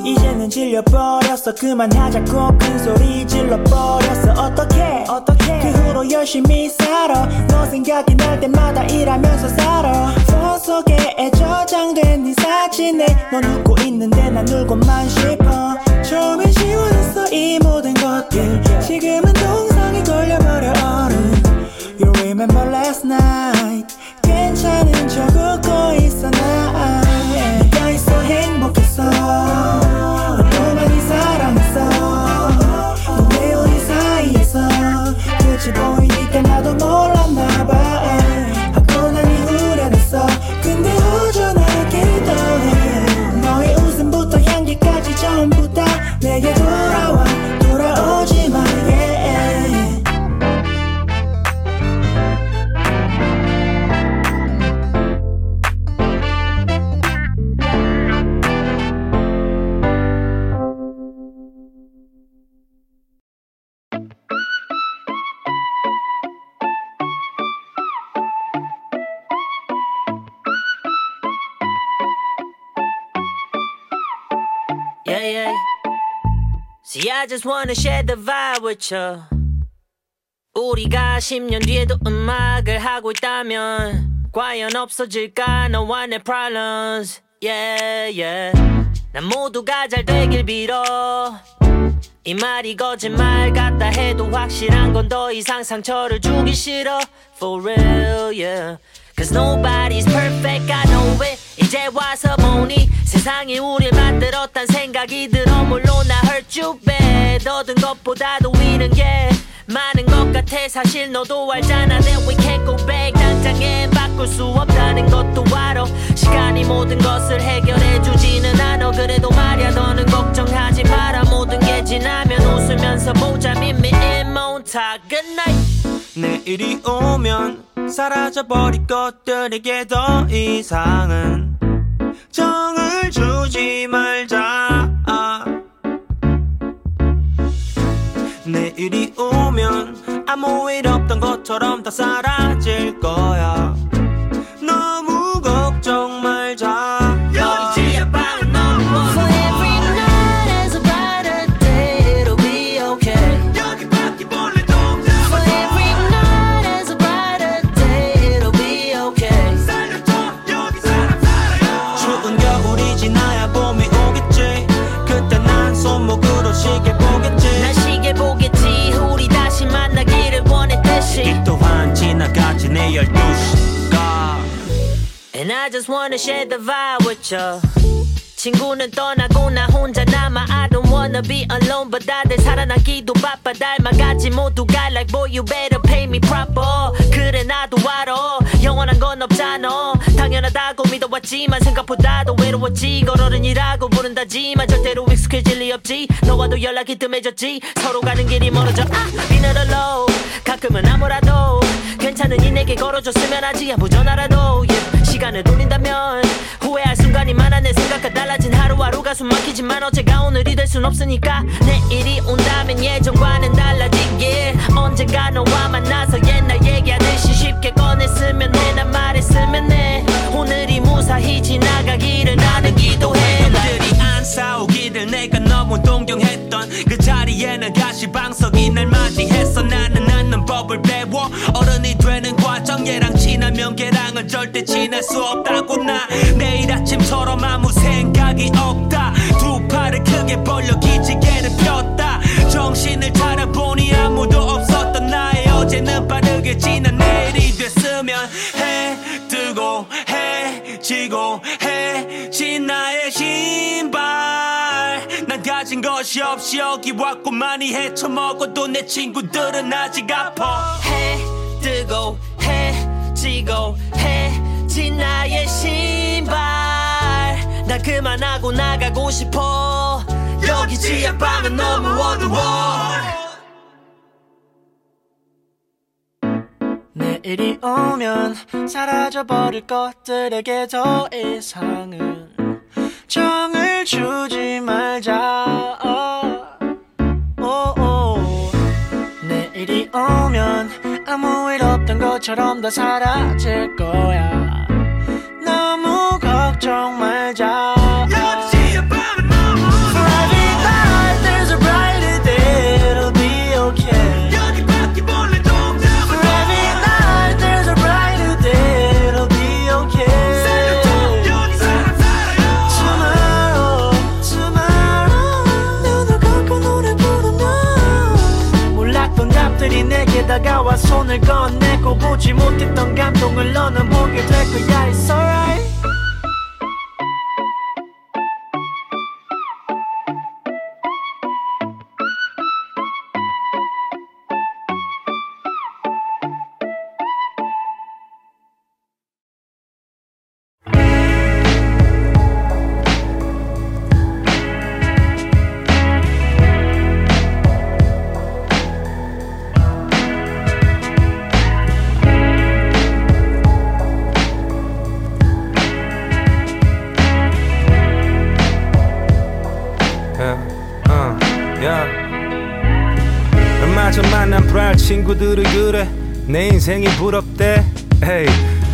이제는 질려버렸어. 그만하자고 큰 소리 질러버렸어. 어떡해? 어떡해? 그 후로 열심히 살아. 너 생각이 날 때마다 일하면서 살아. 폰 속에 저장된 네 사진에 넌 웃고 있는데 난 울고만 싶어. 처음엔 시원했어. 이 모든 것들. 지금은 동상이 걸려버려. 얼음 You remember last night? 괜찮은 척 웃고 있어 나. 네가 있어 행복했어. 너 많이 사랑했어. 근데 우리 사이에서 끝이 보이니까 나도 몰랐나 봐. 하고 나니 후련했어. 근데 허전하기도 해. 너의 웃음부터 향기까지 전부 다 내게 yeah. I just wanna share the vibe with you. 우리가 10년 뒤에도 음악을 하고 있다면 과연 없어질까 너와 내 problems yeah yeah 난 모두가 잘 되길 빌어 이 말이 거짓말 같다 해도 확실한 건 더 이상 상처를 주기 싫어 For real yeah Cause nobody's perfect I know it 이제 와서 보니 세상이 우릴 만들었단 생각이 들어 물론 나 bad. 얻은 것보다도 위는 게 많은 것 같아. 사실 너도 알잖아. That we can't go back. 당장엔 바꿀 수 없다는 것도 알아. 시간이 모든 것을 해결해 주지는 않아. 그래도 말야 너는 걱정하지 마라. 모든 게 지나면 웃으면서 보자. Me in Montauk. Good night 내일이 오면 사라져버릴 것들에게 더 이상은 정을 주지 말자. 내일이 오면 아무 일 없던 것처럼 다 사라질 거야 I just wanna share the vibe with you 친구는 떠나고 나 혼자 남아. I don't wanna be alone but 다들 살아나기도 바빠. 닮아가지 모두가 like boy you better pay me proper. 그래 나도 알아. 영원한 건 없잖아. 당연하다고 믿어왔지만 생각보다도 외로웠지. 걸어른이라고 부른다지만 절대로 익숙해질 리 없지. 너와도 연락이 뜸해졌지. 서로 가는 길이 멀어져. 아 비늘 alone. 가끔은 아무라도 괜찮으니 내게 걸어줬으면 하지 아무 전화라도. Yeah. 시간을 돌린다면 후회할 순간이 많아 내 생각과 달라진 하루하루가 숨 막히지만 어제가 오늘이 될 순 없으니까 내일이 온다면 예전과는 달라지길 언젠가 너와 만나서 옛날 얘기하듯이 쉽게 꺼냈으면 내난 말했으면 해. 오늘이 무사히 지나가기를 나는 기도해. 남들이 안 싸우기를 내가 너무 동경했던 그 자리에는 가시방석이 날 맞이했어. 나는 낳는 법을 배워. 어른이 되는 과정 얘랑 친하면 걔 랑은 절대 친할 수 없다고 나 내일 아침처럼 아무 생각이 없다. 두 팔을 크게 벌려 기지개를 폈다. 정신을 차려보니 아무도 없었던 나의 어제는 빠르게 지난 내일이 됐으면 해 뜨고 해 지고 해 진 나의 신발. 난 가진 것이 없이 여기 왔고 많이 헤쳐먹어도 내 친구들은 아직 아파. 해 뜨고 해 지고 해진 나의 신발. 난 그만하고 나가고 싶어. 여기 지하 방은 너무 어두워. 내일이 오면 사라져버릴 것들에게 더 이상은 정을 주지 말자 것처럼 다 사라질 거야. 너무 걱정 말자 손을 건네고 보지 못했던 감동을 너는 보게 될 거야 It's alright 친구들이 그래. 내 인생이 부럽대. 에이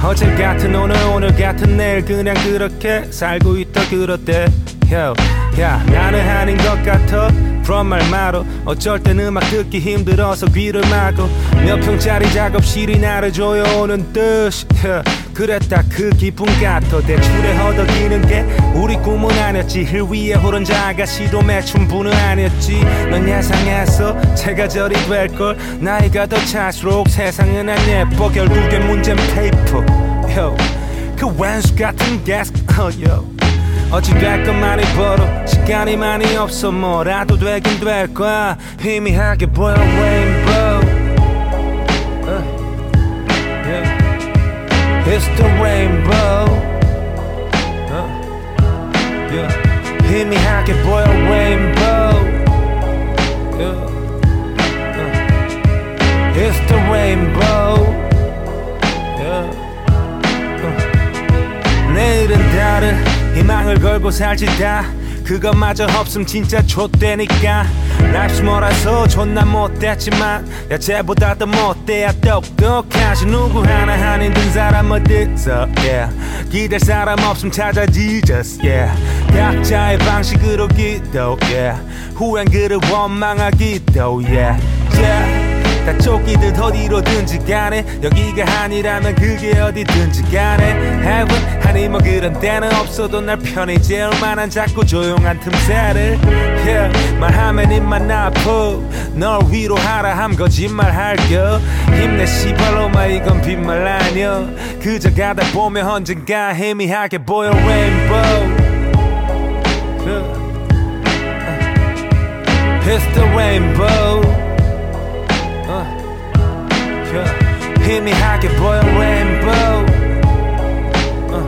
어제 같은 오늘 오늘 같은 내일 그냥 그렇게 살고 있다 그렇대. Yo, 야 나는 아닌 것 같아. 그런 말 말어. 어쩔 땐 음악 듣기 힘들어서 귀를 막어. 몇 평짜리 작업실이 나를 조여오는 듯이 yeah. 그랬다 그 기분 같아 대출에 허덕이는 게 우리 꿈은 아니었지. 힐 위에 오른 자가 시도 매춘부는 아니었지. 넌 예상했어 쟤가 저리 될 걸. 나이가 더 차수록 세상은 안 예뻐. 결국엔 문제는 paper yo. 그 왼수 같은 게스 어, yo. 어찌 됐건 많이 벌어. 시간이 많이 없어. 뭐라도 되긴 될 거야. 희미하게 보여 rainbow It's the rainbow uh, yeah. 희미하게 보여 rainbow yeah. uh, It's the rainbow yeah. uh. 내일은 다른 희망을 걸고 살지다 그것마저 없음 진짜 좆되니까 라이프 몰아서 존나 못됐지만 야 쟤보다 더 못돼야 똑똑하지 누구 하나 한 힘든 사람 어딨어 yeah. 기댈 사람 없음 찾아 Jesus yeah. 각자의 방식으로 기도 yeah. 후엔 그를 원망하기도 yeah. yeah. 다 쫓기듯 어디로든지 가네 여기가 아니라면 그게 어디든지 가네 Heaven 아니 뭐 그런 데는 없어도 날 편히 재울 만한 작고 조용한 틈새를. Yeah. 말하면 입만 아프 널 위로하라 함 거짓말 할겨. 힘내 시발로마 이건 빈말 아니여. 그저 가다 보면 언젠가 희미하게 보여 rainbow. Yeah. It's the rainbow yeah. 희미하게 보여 rainbow uh,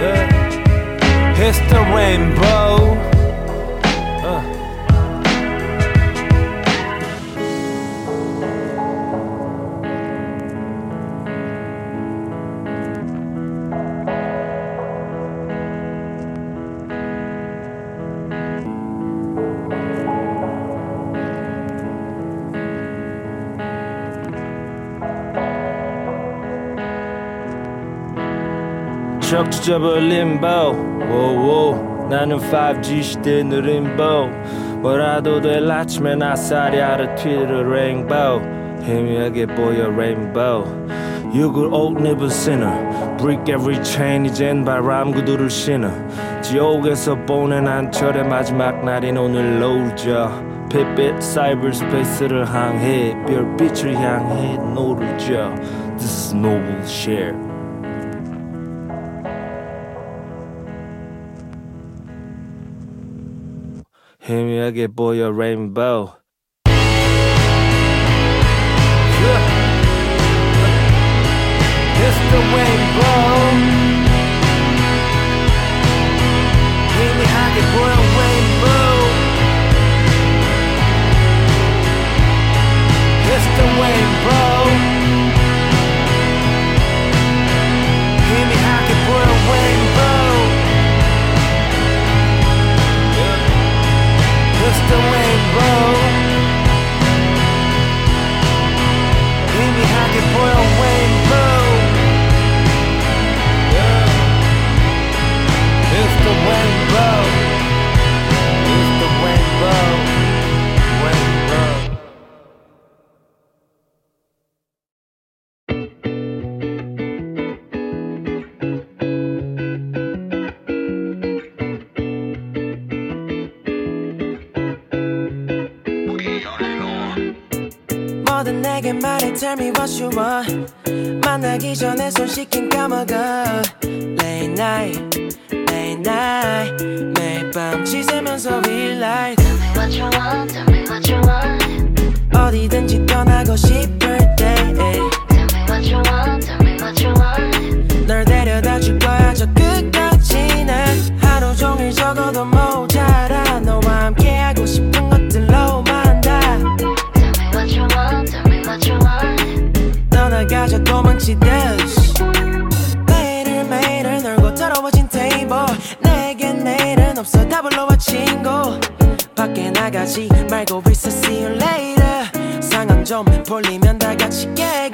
yeah. It's the rainbow 척추 접어 림보 오오 나는 5G 시대 느림보 뭐라도 될 아침에 나살이 아래 튀르 레인보우 희미하게 보여 레인보우 육을 옷 입은 sinner. Break every chain 이젠 바람 구두를 신어 지옥에서 보낸 한 철의 마지막 날인 오늘 노을져 빛빛 사이버스페이스를 항해 별빛을 향해 노를 져 This is noble share 희미하게 보여 rainbow It's the rainbow 뭐든 내게 말해 tell me what you want 만나기 전에 손 씻긴 까먹어 Late night, late night 매일 밤 지새면서 real life Tell me what you want, tell me what you want 어디든지 떠나고 싶을 때 Tell me what you want, tell me what you want 널 데려다 줄 거야 저 끝까지 도망치듯 매일을 매일을 널고 더러워진 테이블. 내겐 내일은 없어. 다 불러와 친구 밖에 나가지 말고 reset see you later. 상황 좀 풀리면 다 같이 깨고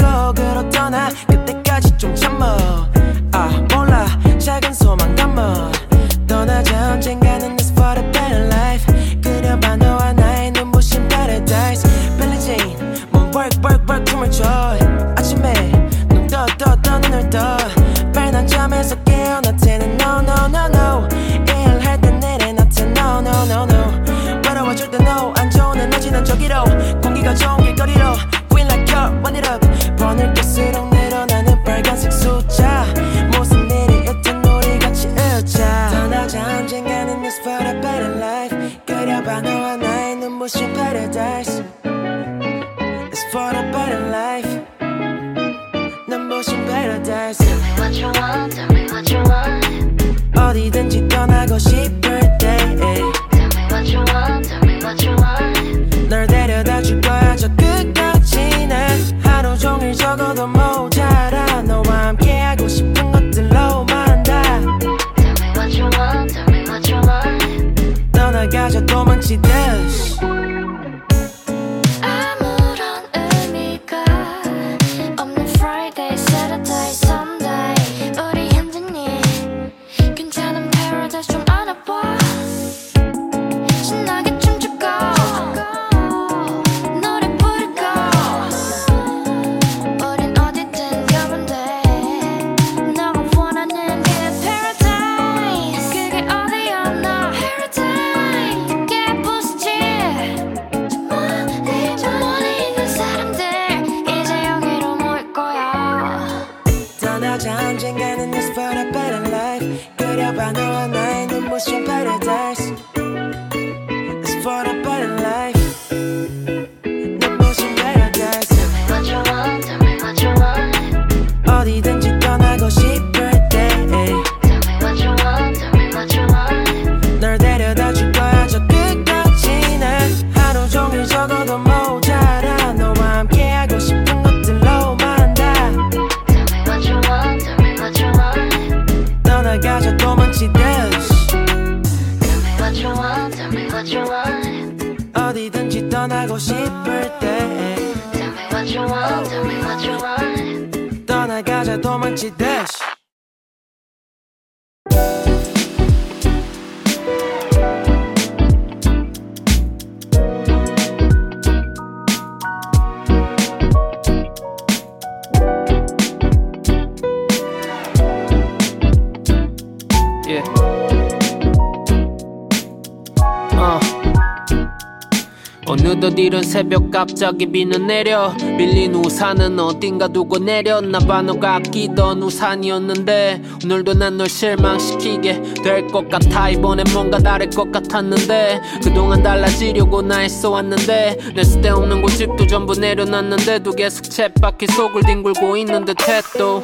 새벽 갑자기 비는 내려. 밀린 우산은 어딘가 두고 내렸나봐. 너가 아끼던 우산이었는데 오늘도 난 널 실망시키게 될 것 같아. 이번엔 뭔가 다를 것 같았는데 그동안 달라지려고 나 애써왔는데 내 쓸데없는 고집도 전부 내려놨는데도 계속 쳇바퀴 속을 뒹굴고 있는 듯해 또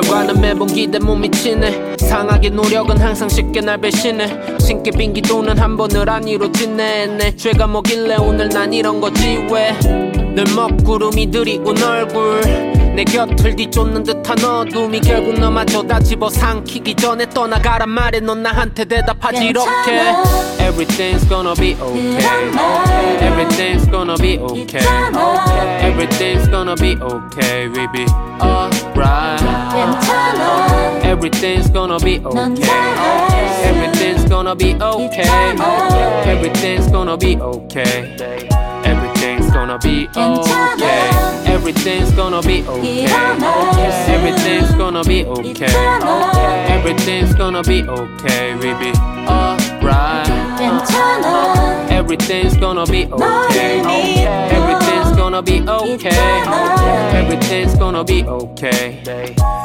결과는 매번 기대 못 미치네. 상하게 노력은 항상 쉽게 날 배신해. 신께 빈 기도는 한 번을 안 이루어지네. 내 죄가 뭐길래 오늘 난 이런 거지 왜 늘 먹구름이 들이운 얼굴 내 곁을 뒤쫓는 듯한 어둠이 결국 너마저 다 집어삼키기 전에 떠나가란 말에 넌 나한테 대답하지 이렇게 Everything's gonna be okay Everything's gonna be okay Everything's gonna be okay We be alright Everything's gonna be okay Everything's gonna be okay Everything's gonna be okay gonna be okay. Everything's gonna be okay. Everything's gonna be okay. Everything's gonna be okay We be alright Everything's gonna be okay. Everything's gonna be okay. Everything's gonna be okay.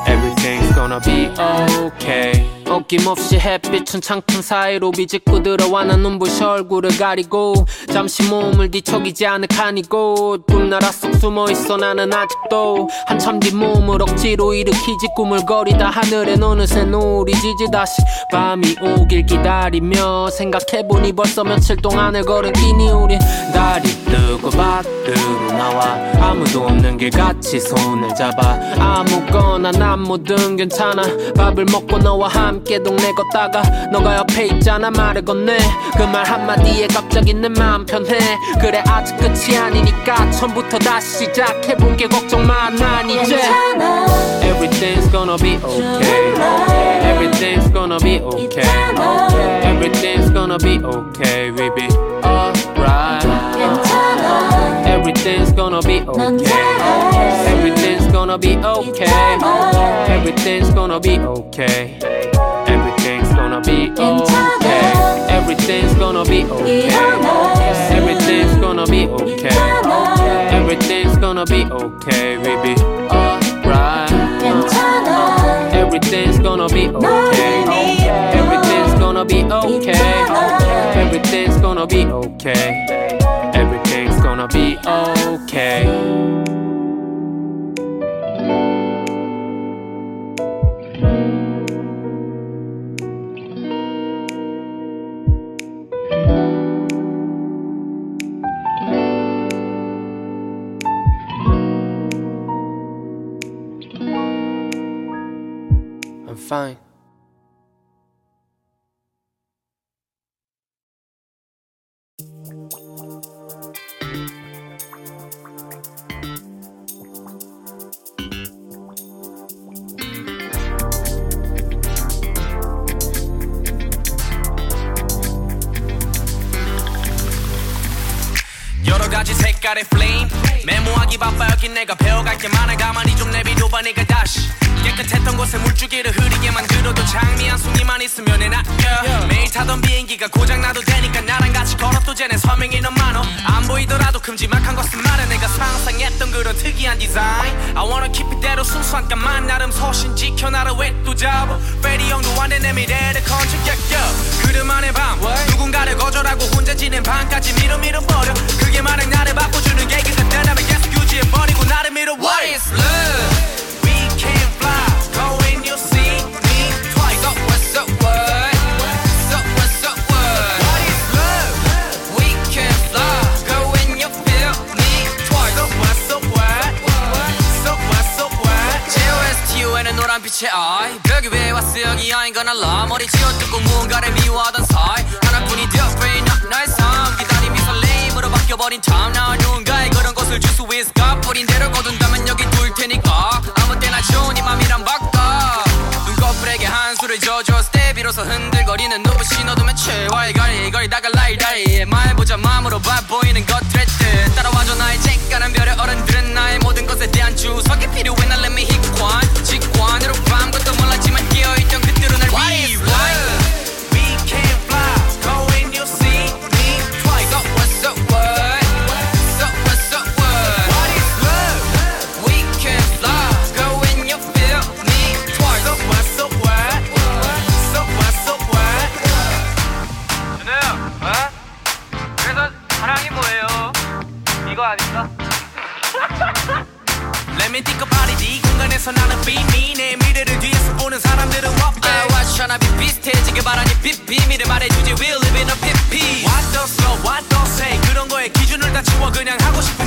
Everything's gonna be okay 어김없이 햇빛은 창문 사이로 비집고 들어와 난 눈부셔 얼굴을 가리고 잠시 몸을 뒤척이지 않을 칸이고 꿈나라 속 숨어있어 나는 아직도 한참 뒤 몸을 억지로 일으키지 꾸물거리다 하늘엔 어느새 노을이 지지 다시 밤이 오길 기다리며 생각해보니 벌써 며칠 동안을 걸은 끼니 우린 달이 뜨고 밭으로 나와 아무도 없는 길 같이 손을 잡아 아무거나 난 뭐든 괜찮아 밥을 먹고 너와 함께 동네 걷다가 너가 옆에 있잖아 말을 건네 그 말 한마디에 갑자기 내 마음 편해 그래 아직 끝이 아니니까 처음부터 다시 시작해본 게 걱정 마난 이제 Everything's gonna be okay Everything's gonna be okay Everything's gonna be okay We be alright Everything's gonna be okay Everything's gonna be okay. Everything's gonna be okay. Everything's gonna be okay. Everything's gonna be okay. Everything's gonna be okay. Everything's gonna be okay. We be alright. Everything's gonna be okay. Everything's gonna be okay. Everything's gonna be okay. Gonna be okay. I'm fine. 메모하기 바빠 여긴 내가 배워갈 게 많아. 가만히 좀 내비둬봐 내가 다시. 깨끗했던 곳에 물줄기를 흐리게 만들어도 장미 한 송이만 있으면 애 낚여 매일 타던 비행기가 고장나도 되니까 나랑 같이 걸어도 쟤네 서명이 너무 많어. 안 보이더라도 큼지막한 것은 말해. 내가 상상했던 그런 특이한 디자인. I wanna keep 이대로 순수한 까만 나름 소신 지켜 나를 왜또 잡아? 페리 형도 안돼 내 미래를 건축격겨. 그들만의 밤 누군가를 거절하고 혼자 지낸 밤까지 밀어 밀어버려. 그게 만약 나를 바꿔주는 게 그때라면 계속 유지해버리고 나를 밀어 What is love? J-O-S-T-U-N은 노란 빛의 eye 벽 위에 왔어? 여기 아닌 건 알아 머리 쥐어뜯고 무언가를 미워하던 사이. 하나뿐이 되어버린 나의 삶 기다림이 설레임으로 바뀌어버린 time. 나 누군가의 그런 것을 줄수 있을까? 뿌린 대로 거둔다면 여기 둘 테니까. 아무 때나 좋은 이 맘이란 바꿔. 눈꺼풀에게 한 수를 져줬을 때 비로소 흔들거리는 눈부신 어둠의 최화의 거리 거리다가 라이라이 말보자 마음으로 봐 보이는 것들의 뜻. 따라와줘 나의 쟁가는 별의 어른들은 나의 모든 것에 대한 주석이 필요해 Tryna be 비슷해지게 바라니 비- 비밀을 말해주지 We live in a PP What the slow, what the say 그런 거에 기준을 다 치워 그냥 하고 싶은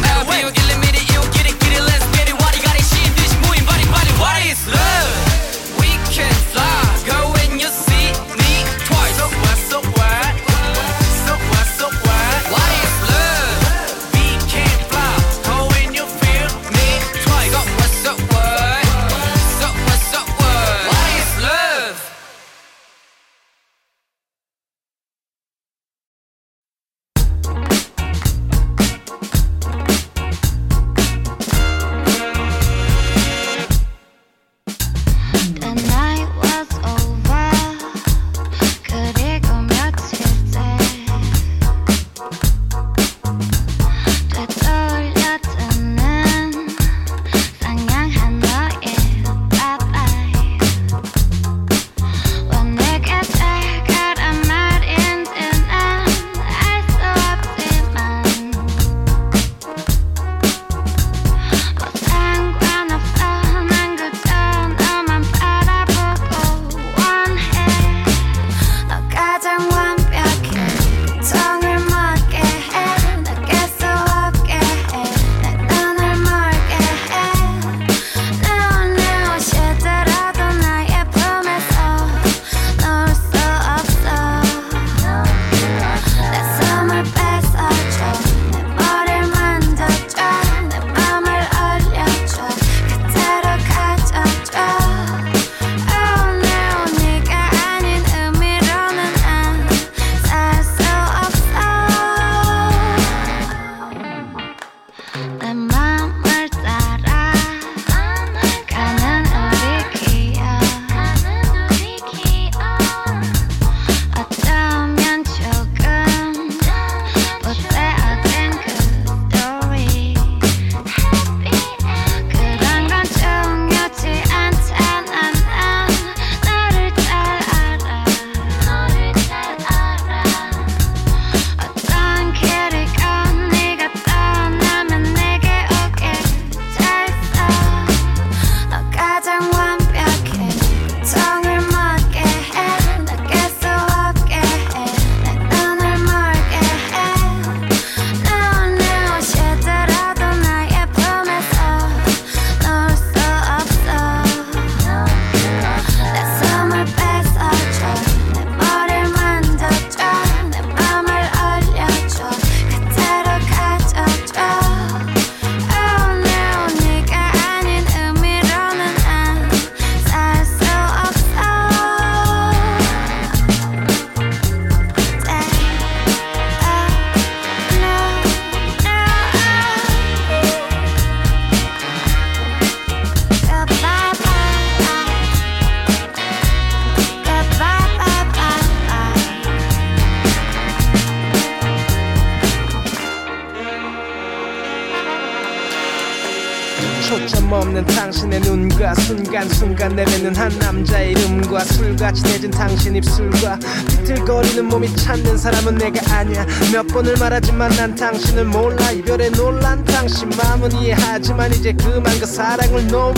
비틀거리는 몸이 찾는 사람은 내가 아니야. 몇 번을 말하지만 난 당신을 몰라. 이별에 놀란 당신 마음은 이해하지만 이제 그만 그 사랑을 놓아.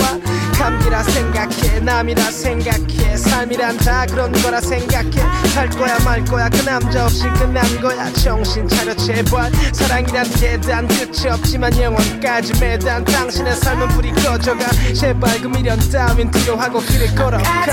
감기라 생각해 남이라 생각해. 삶이란 다 그런 거라 생각해. 살 거야 말 거야 그 남자 없이 끝난 거야. 정신 차려 제발. 사랑이란 계단 끝이 없지만 영원까지 매단 당신의 삶은 불이 꺼져가. 제발 그 미련 따윈 뒤로 하고 길을 걸어가